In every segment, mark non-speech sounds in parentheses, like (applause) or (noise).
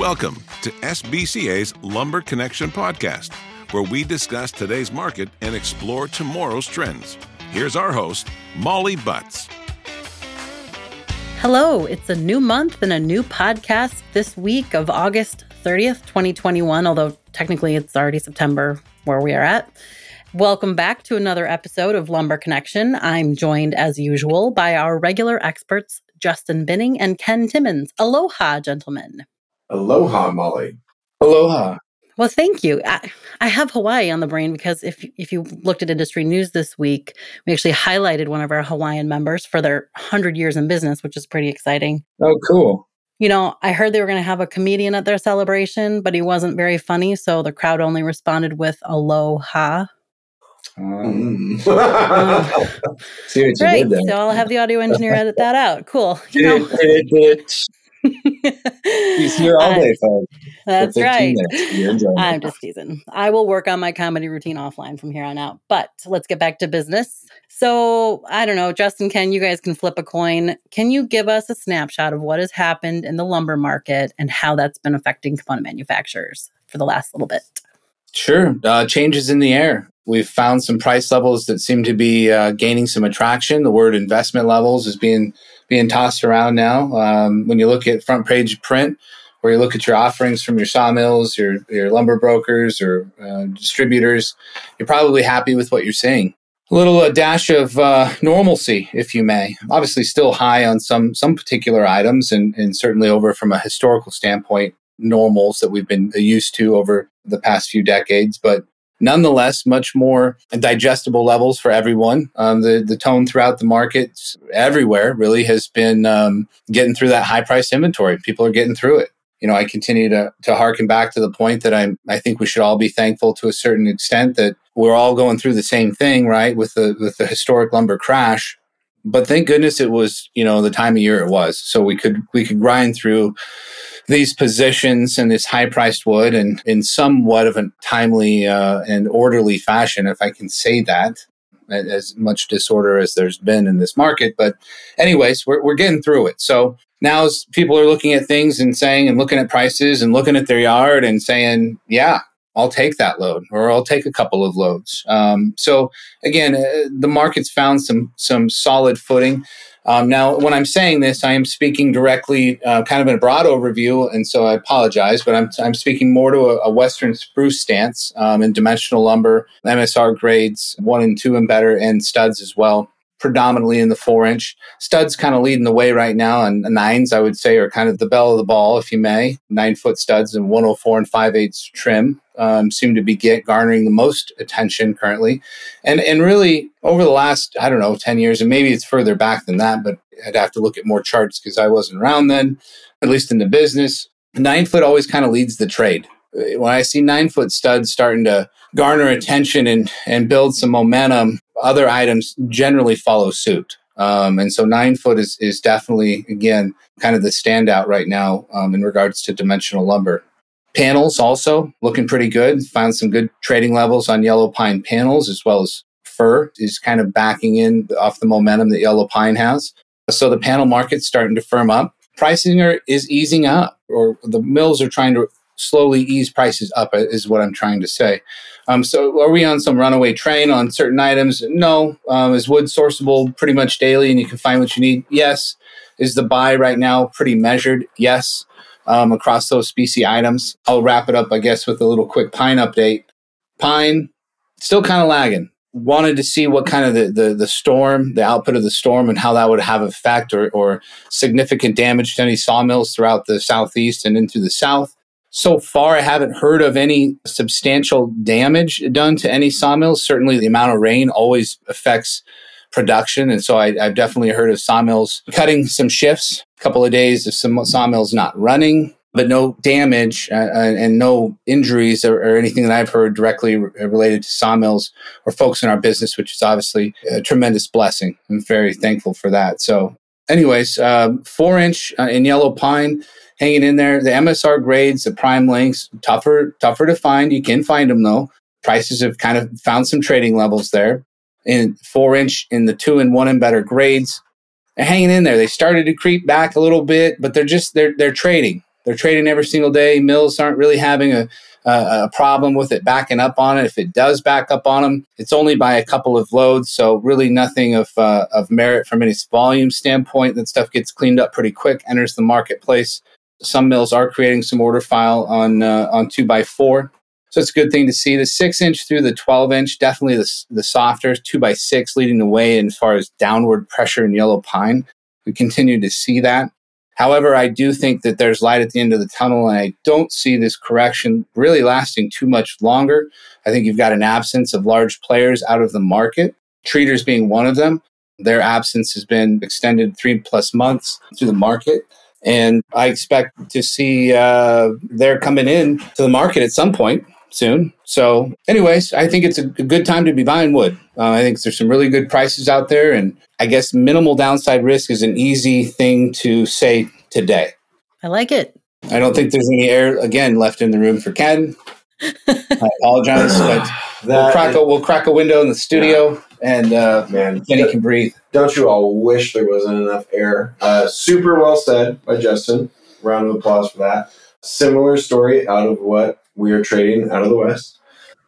Welcome to SBCA's Lumber Connection podcast, where we discuss today's market and explore tomorrow's trends. Here's our host, Molly Butts. Hello, it's a new month and a new podcast this week of August 30th, 2021, although technically it's already September where we are at. Welcome back to another episode of Lumber Connection. I'm joined as usual by our regular experts, Justin Binning and Ken Timmons. Aloha, gentlemen. Aloha, Molly. Aloha. Well, thank you. I, I, have Hawaii on the brain because if if you looked at industry news this week, we actually highlighted one of our Hawaiian members for their 100 years in business, which is pretty exciting. Oh, cool. You know, I heard they were going to have a comedian at their celebration, but he wasn't very funny, so the crowd only responded with aloha. Um. (laughs) See what you right, did there. so I'll have the audio engineer edit that out. Cool. You know. He's here all day, folks. That's right. I'm just teasing. I will work on my comedy routine offline from here on out. But let's get back to business. So, I don't know, Justin, Ken, you guys can flip a coin. Can you give us a snapshot of what has happened in the lumber market and how that's been affecting component manufacturers for the last little bit? Sure. Uh, changes in the air. We've found some price levels that seem to be uh, gaining some attraction. The word investment levels is being being tossed around now. Um, when you look at front page print, where you look at your offerings from your sawmills, your your lumber brokers, or uh, distributors, you're probably happy with what you're seeing. A little a uh, dash of uh, normalcy, if you may. Obviously, still high on some some particular items, and and certainly over from a historical standpoint, normals that we've been used to over the past few decades. But nonetheless much more digestible levels for everyone. Um, the the tone throughout the markets everywhere really has been um, getting through that high price inventory. People are getting through it. You know, I continue to to harken back to the point that I'm. I think we should all be thankful to a certain extent that we're all going through the same thing, right? With the with the historic lumber crash. But thank goodness it was, you know, the time of year it was, so we could we could grind through these positions and this high priced wood and in somewhat of a timely uh, and orderly fashion, if I can say that. As much disorder as there's been in this market. But, anyways, we're, we're getting through it. So now as people are looking at things and saying and looking at prices and looking at their yard and saying, yeah, I'll take that load or I'll take a couple of loads. Um, so again, uh, the market's found some some solid footing. Um, now, when I'm saying this, I am speaking directly, uh, kind of in a broad overview, and so I apologize, but I'm, I'm speaking more to a, a Western spruce stance um, in dimensional lumber, MSR grades, one and two and better, and studs as well predominantly in the four inch. Studs kind of leading the way right now, and nines, I would say, are kind of the bell of the ball, if you may. Nine foot studs and 104 and 5 eighths trim um, seem to be get, garnering the most attention currently. And, and really, over the last, I don't know, 10 years, and maybe it's further back than that, but I'd have to look at more charts because I wasn't around then, at least in the business. Nine foot always kind of leads the trade when I see nine foot studs starting to garner attention and, and build some momentum, other items generally follow suit. Um, and so nine foot is, is definitely, again, kind of the standout right now um, in regards to dimensional lumber. Panels also looking pretty good. Found some good trading levels on yellow pine panels as well as fir is kind of backing in off the momentum that yellow pine has. So the panel market's starting to firm up. Pricing are, is easing up, or the mills are trying to slowly ease prices up, is what I'm trying to say. Um, so, are we on some runaway train on certain items? No. Um, is wood sourceable pretty much daily and you can find what you need? Yes. Is the buy right now pretty measured? Yes. Um, across those species items. I'll wrap it up, I guess, with a little quick pine update. Pine, still kind of lagging. Wanted to see what kind of the, the, the storm, the output of the storm, and how that would have effect or, or significant damage to any sawmills throughout the southeast and into the south. So far, I haven't heard of any substantial damage done to any sawmills. Certainly, the amount of rain always affects production. And so I, have definitely heard of sawmills cutting some shifts, a couple of days of some sawmills not running, but no damage uh, uh and no injuries or, or, anything that I've heard directly re- related to sawmills or folks in our business, which is obviously a tremendous blessing. I'm very thankful for that. So, anyways, uh, four inch uh, in yellow pine hanging in there. The MSR grades, the prime links, tougher, tougher to find. You can find them though. Prices have kind of found some trading levels there. In four inch in the two and one and better grades, they're hanging in there. They started to creep back a little bit, but they're just they're they're trading. they're trading every single day. Mills aren't really having a, a, a problem with it backing up on it. If it does back up on them, it's only by a couple of loads, so really nothing of uh, of merit from any volume standpoint. That stuff gets cleaned up pretty quick, enters the marketplace. Some mills are creating some order file on uh, on two by four. So it's a good thing to see. The six inch through the 12 inch, definitely the, the softer, two by six leading the way as far as downward pressure in yellow pine. We continue to see that. However, I do think that there's light at the end of the tunnel, and I don't see this correction really lasting too much longer. I think you've got an absence of large players out of the market, treaters being one of them. Their absence has been extended three plus months through the market. And I expect to see uh, they're coming in to the market at some point soon. So, anyways, I think it's a good time to be buying wood. Uh, I think there's some really good prices out there, and I guess minimal downside risk is an easy thing to say today. I like it. I don't think there's any air again left in the room for Ken. (laughs) I apologize, but we'll crack, a, we'll crack a window in the studio, yeah. And uh, man, Kenny can breathe. Don't you all wish there wasn't enough air? Uh, super well said by Justin. Round of applause for that. Similar story out of what we are trading out of the West.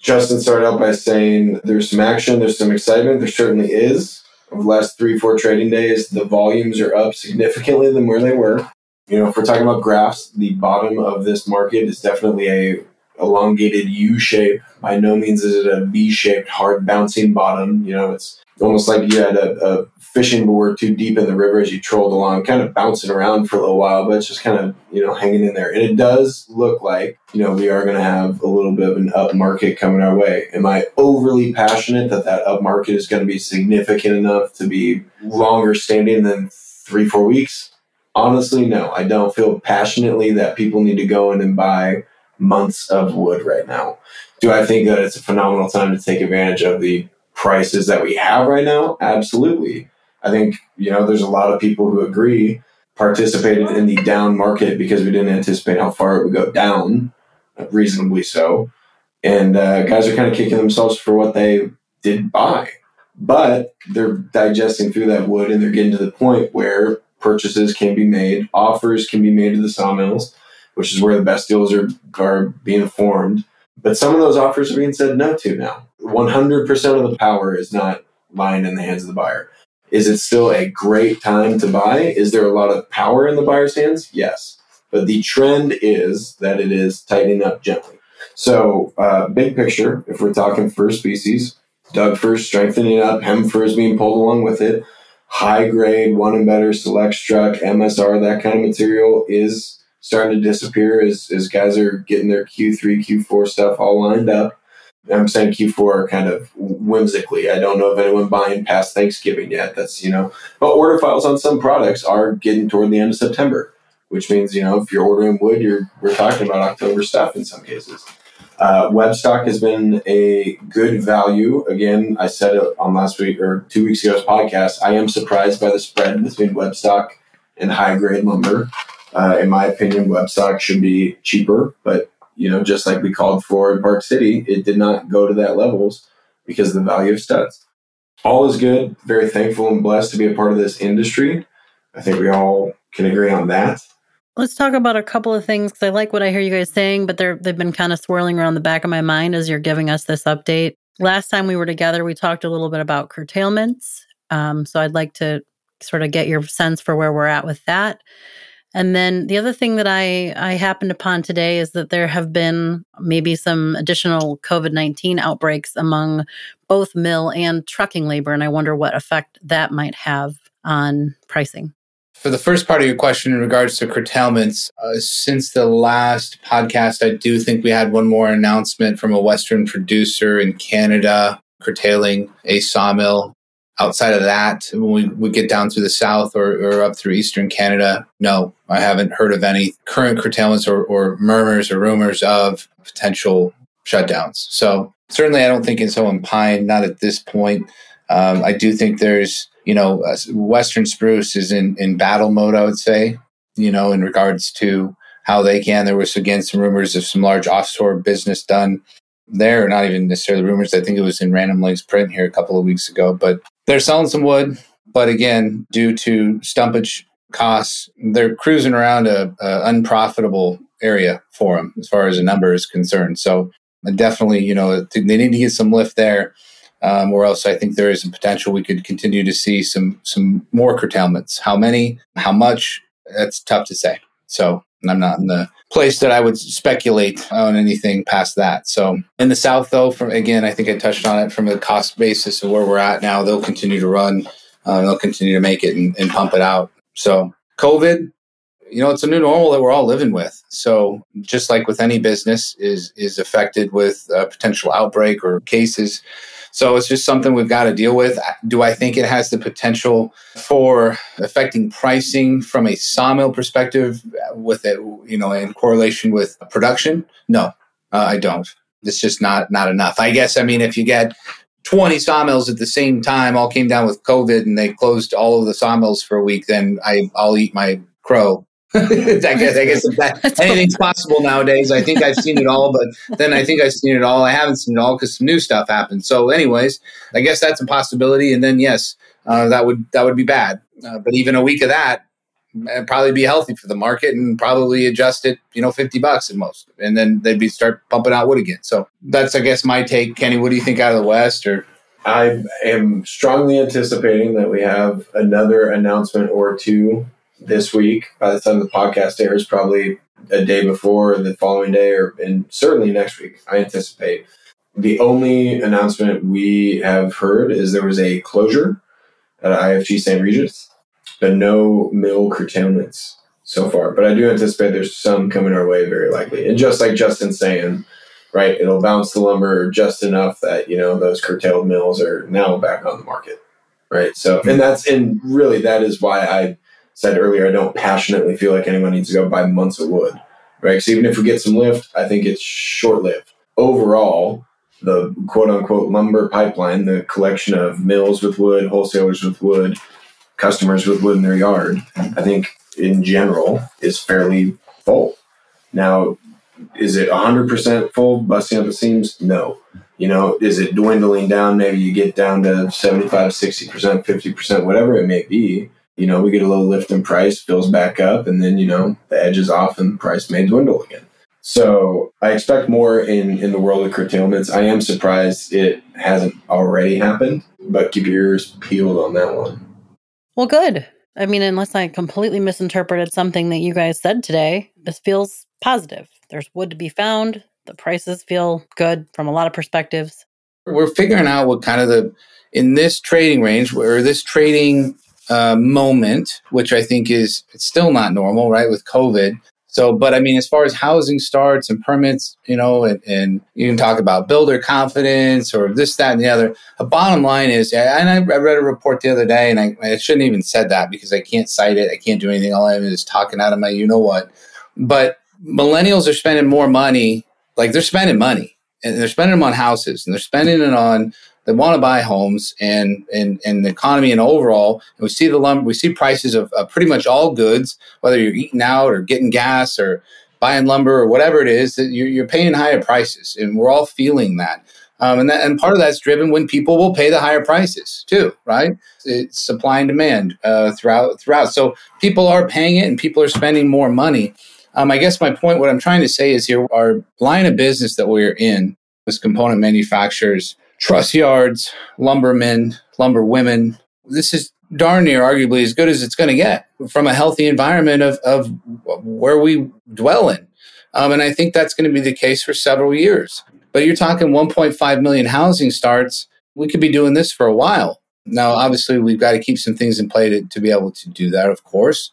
Justin started out by saying there's some action, there's some excitement. There certainly is. Over the last three, four trading days, the volumes are up significantly than where they were. You know, if we're talking about graphs, the bottom of this market is definitely a elongated U shape. By no means is it a V shaped, hard bouncing bottom. You know, it's almost like you had a, a, fishing board too deep in the river as you trolled along, kind of bouncing around for a little while, but it's just kind of, you know, hanging in there. And it does look like, you know, we are going to have a little bit of an up market coming our way. Am I overly passionate that that up market is going to be significant enough to be longer standing than three, four weeks? Honestly, no. I don't feel passionately that people need to go in and buy months of wood right now. Do I think that it's a phenomenal time to take advantage of the prices that we have right now? Absolutely. I think, you know, there's a lot of people who agree participated in the down market because we didn't anticipate how far it would go down, reasonably so. And uh, guys are kind of kicking themselves for what they did buy. But they're digesting through that wood and they're getting to the point where purchases can be made, offers can be made to the sawmills, which is where the best deals are, are being formed. But some of those offers are being said no to now. 100% of the power is not lying in the hands of the buyer. Is it still a great time to buy? Is there a lot of power in the buyer's hands? Yes. But the trend is that it is tightening up gently. So, uh, big picture, if we're talking fir species, Doug firs strengthening up, hem firs being pulled along with it, high grade, one and better, select struck, MSR, that kind of material is starting to disappear as, as guys are getting their Q3, Q4 stuff all lined up. I'm saying Q4 kind of whimsically. I don't know if anyone buying past Thanksgiving yet. That's, you know, but order files on some products are getting toward the end of September, which means, you know, if you're ordering wood, you're, we're talking about October stuff in some cases. Uh, web stock has been a good value. Again, I said it on last week or two weeks ago's podcast. I am surprised by the spread between web stock and high grade lumber. Uh, in my opinion, web stock should be cheaper, but you know, just like we called for in Park City, it did not go to that levels because of the value of studs. All is good. Very thankful and blessed to be a part of this industry. I think we all can agree on that. Let's talk about a couple of things because I like what I hear you guys saying, but they're they've been kind of swirling around the back of my mind as you're giving us this update. Last time we were together, we talked a little bit about curtailments. Um, so I'd like to sort of get your sense for where we're at with that. And then the other thing that I, I happened upon today is that there have been maybe some additional COVID 19 outbreaks among both mill and trucking labor. And I wonder what effect that might have on pricing. For the first part of your question in regards to curtailments, uh, since the last podcast, I do think we had one more announcement from a Western producer in Canada curtailing a sawmill outside of that, when we, we get down through the south or, or, up through eastern Canada, no, I haven't heard of any current curtailments or, or murmurs or rumors of potential shutdowns. So certainly, I don't think in Southern Pine, not at this point. Um, I do think there's, you know, uh, Western spruce is in, in battle mode, I would say, you know, in regards to how they can. There was, again, some rumors of some large offshore business done there, not even necessarily rumors. I think it was in Random Lengths print here a couple of weeks ago, but they're selling some wood. But again, due to stumpage costs, they're cruising around a, a unprofitable area for them as far as the number is concerned. So definitely, you know, they need to get some lift there. Um, or else I think there is a potential we could continue to see some some more curtailments. How many? How much? That's tough to say. So I'm not in the place that I would speculate on anything past that. So in the South, though, from again, I think I touched on it from a cost basis of where we're at now. They'll continue to run. Uh, they'll continue to make it and, and pump it out. So COVID, you know, it's a new normal that we're all living with. So just like with any business, is is affected with a potential outbreak or cases. So it's just something we've got to deal with. Do I think it has the potential for affecting pricing from a sawmill perspective with it, you know, in correlation with production? No, uh, I don't. It's just not not enough. I guess I mean if you get 20 sawmills at the same time all came down with COVID and they closed all of the sawmills for a week, then I, I'll eat my crow. (laughs) I guess, I guess that, (laughs) anything's possible nowadays. I think I've seen it all, but then I think I've seen it all. I haven't seen it all because some new stuff happened. So, anyways, I guess that's a possibility. And then, yes, uh, that would that would be bad. Uh, but even a week of that, it'd probably be healthy for the market and probably adjust it, you know, 50 bucks at most. And then they'd be start pumping out wood again. So that's, I guess, my take. Kenny, what do you think out of the West or? I am strongly anticipating that we have another announcement or two this week. By the time the podcast airs, probably a day before, the following day, or and certainly next week. I anticipate. The only announcement we have heard is there was a closure at IFG St. Regis but no mill curtailments so far. But I do anticipate there's some coming our way, very likely. And just like Justin's saying, right, it'll bounce the lumber just enough that you know those curtailed mills are now back on the market, right? So, and that's and really that is why I said earlier I don't passionately feel like anyone needs to go buy months of wood, right? Because even if we get some lift, I think it's short lived. Overall, the quote unquote lumber pipeline, the collection of mills with wood, wholesalers with wood, customers with wood in their yard, I think in general is fairly full. Now, is it 100% full, busting up the seams? No. You know, is it dwindling down? Maybe you get down to 75, 60%, 50%, whatever it may be. You know, we get a little lift in price, fills back up, and then, you know, the edge is off and the price may dwindle again. So I expect more in, in the world of curtailments. I am surprised it hasn't already happened, but keep your ears peeled on that one. Well, good. I mean, unless I completely misinterpreted something that you guys said today, this feels positive. There's wood to be found. The prices feel good from a lot of perspectives. We're figuring out what kind of the, in this trading range or this trading uh, moment, which I think is it's still not normal, right? With COVID, so, but I mean, as far as housing starts and permits, you know, and, and you can talk about builder confidence or this, that, and the other. The bottom line is, and I read a report the other day, and I, I shouldn't even said that because I can't cite it. I can't do anything. All I am is talking out of my, you know what. But millennials are spending more money. Like they're spending money, and they're spending them on houses, and they're spending it on they want to buy homes and, and, and the economy and overall. And we see the lumber, we see prices of, of pretty much all goods, whether you're eating out or getting gas or buying lumber or whatever it is, that you're, you're paying higher prices. And we're all feeling that. Um, and that, and part of that's driven when people will pay the higher prices too, right? It's supply and demand uh, throughout throughout. So people are paying it, and people are spending more money. Um, I guess my point, what I'm trying to say is here, our line of business that we're in, as component manufacturers, truss yards, lumbermen, lumber women. This is darn near arguably as good as it's going to get from a healthy environment of, of where we dwell in. Um, and I think that's going to be the case for several years. But you're talking 1.5 million housing starts. We could be doing this for a while. Now, obviously, we've got to keep some things in play to, to be able to do that, of course.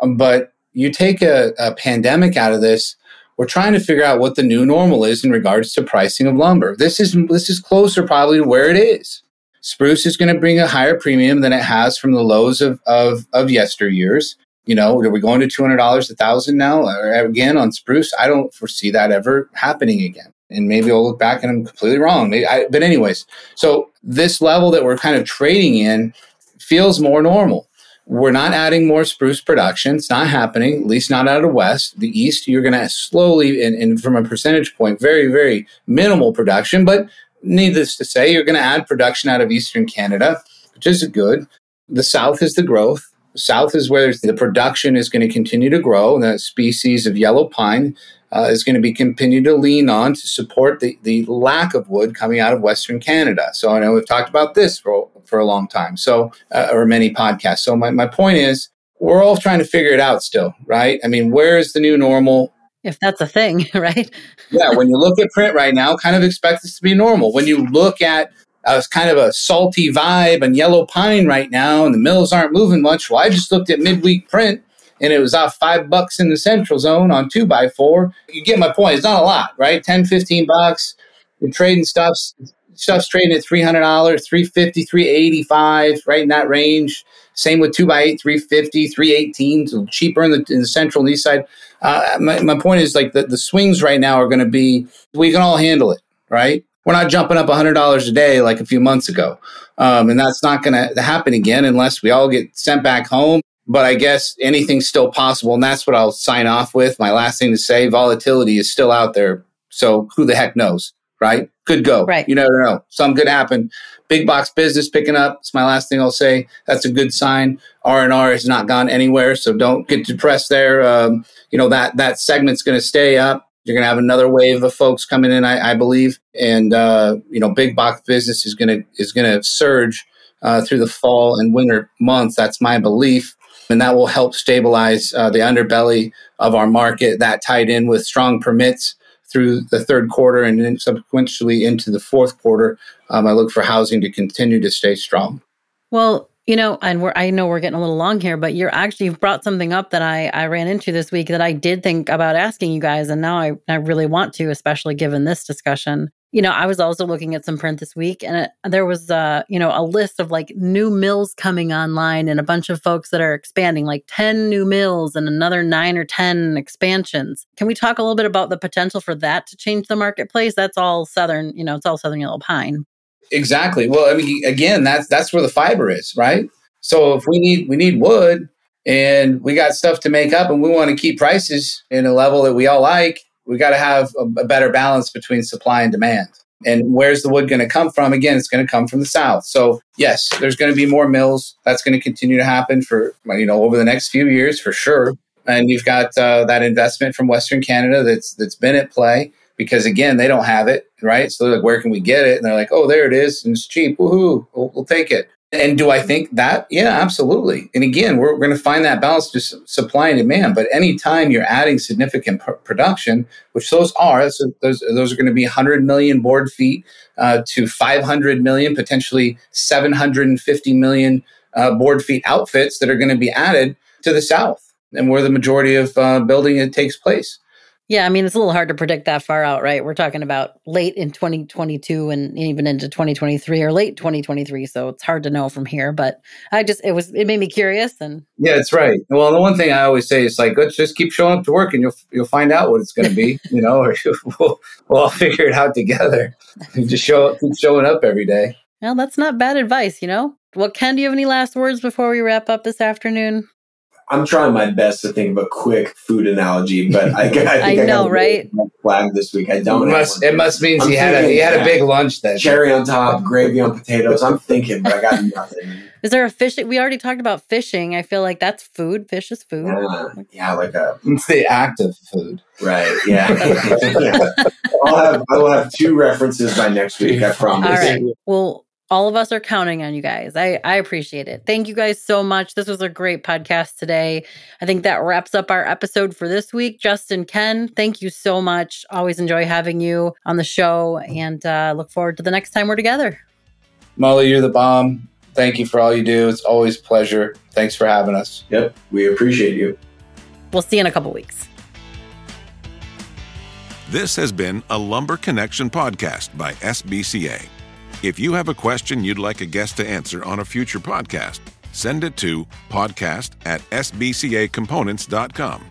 Um, but you take a, a pandemic out of this, we're trying to figure out what the new normal is in regards to pricing of lumber. This is this is closer probably to where it is. Spruce is going to bring a higher premium than it has from the lows of of, of yesteryears. You know, are we going to two hundred dollars a thousand now? Or uh, again on spruce, I don't foresee that ever happening again. And maybe I'll look back and I'm completely wrong. I, but anyways, so this level that we're kind of trading in feels more normal. We're not adding more spruce production. It's not happening, at least not out of West. The East, you're going to slowly, and, and from a percentage point, very, very minimal production. But needless to say, you're going to add production out of Eastern Canada, which is good. The South is the growth. South is where the production is going to continue to grow. That species of yellow pine uh, is going to be continued to lean on to support the, the lack of wood coming out of Western Canada. So I know we've talked about this for, for a long time, so uh, or many podcasts. So my, my point is, we're all trying to figure it out still, right? I mean, where is the new normal? If that's a thing, (laughs) right? yeah, when you look at print right now, kind of expect this to be normal. When you look at uh, it's kind of a salty vibe and yellow pine right now, and the mills aren't moving much. Well, I just looked at midweek print and it was off five bucks in the central zone on two by four. You get my point. It's not a lot, right? 10, 15 bucks. You're trading stuffs. Stuff's trading at $300, 350 385 right in that range. Same with two by eight, 350 318 so cheaper in the, in the central and east side. Uh, my, my point is like the, the swings right now are going to be, we can all handle it, right? We're not jumping up $100 a day like a few months ago. Um, and that's not going to happen again unless we all get sent back home. But I guess anything's still possible. And that's what I'll sign off with. My last thing to say volatility is still out there. So who the heck knows, right? Could go. Right. You never know. Some could happen. Big box business picking up. It's my last thing I'll say. That's a good sign. R and R has not gone anywhere, so don't get depressed there. Um, you know that that segment's going to stay up. You're going to have another wave of folks coming in, I, I believe, and uh, you know, big box business is going to is going to surge uh, through the fall and winter months. That's my belief, and that will help stabilize uh, the underbelly of our market. That tied in with strong permits through the third quarter and then subsequently into the fourth quarter. Um, I look for housing to continue to stay strong. Well, you know, and we're I know we're getting a little long here, but you're actually you've brought something up that I I ran into this week that I did think about asking you guys, and now I I really want to, especially given this discussion. You know, I was also looking at some print this week, and it, there was uh you know a list of like new mills coming online, and a bunch of folks that are expanding, like ten new mills and another nine or ten expansions. Can we talk a little bit about the potential for that to change the marketplace? That's all southern, you know, it's all southern yellow pine. Exactly. Well, I mean, again, that's that's where the fiber is, right? So if we need we need wood and we got stuff to make up, and we want to keep prices in a level that we all like, we got to have a, a better balance between supply and demand. And where's the wood going to come from? Again, it's going to come from the south. So yes, there's going to be more mills. That's going to continue to happen for you know over the next few years for sure. And you've got uh, that investment from Western Canada that's that's been at play because again, they don't have it, right? So they're like, where can we get it? And they're like, oh, there it is. And it's cheap. Woohoo. We'll, we'll take it. And do I think that? Yeah, absolutely. And again, we're, we're going to find that balance to supply and demand. But anytime you're adding significant pr- production, which those are, so those, those are going to be 100 million board feet uh, to 500 million, potentially 750 million uh, board feet outfits that are going to be added to the South and where the majority of uh, building it takes place. Yeah, I mean, it's a little hard to predict that far out, right? We're talking about late in 2022 and even into 2023 or late 2023. So it's hard to know from here. But I just, it was, it made me curious. And yeah, it's right. Well, the one thing I always say is like, let's just keep showing up to work and you'll, you'll find out what it's going to be, (laughs) you know, or (laughs) we'll, we'll all figure it out together. Just show up, keep showing up every day. Well, that's not bad advice, you know? Well, Ken, do you have any last words before we wrap up this afternoon? I'm trying my best to think of a quick food analogy, but I, (laughs) I think I, I know, right? Flag this week. I don't. It must, it must mean he had a he had a big lunch then. Cherry on top, gravy on potatoes. I'm thinking, but I got nothing. (laughs) Is there a fishing? We already talked about fishing. I feel like that's food. Fish is food. Yeah, yeah like a. It's the act of food. Right. Yeah. yeah. (laughs) I'll have I will have two references by next week. I promise. All right. Well, all of us are counting on you guys. I, I appreciate it. Thank you guys so much. This was a great podcast today. I think that wraps up our episode for this week. Justin, Ken, thank you so much. Always enjoy having you on the show and uh, look forward to the next time we're together. Molly, you're the bomb. Thank you for all you do. It's always a pleasure. Thanks for having us. Yep. We appreciate you. We'll see you in a couple weeks. This has been a Lumber Connection podcast by SBCA. If you have a question you'd like a guest to answer on a future podcast, send it to podcast at sbcacomponents.com.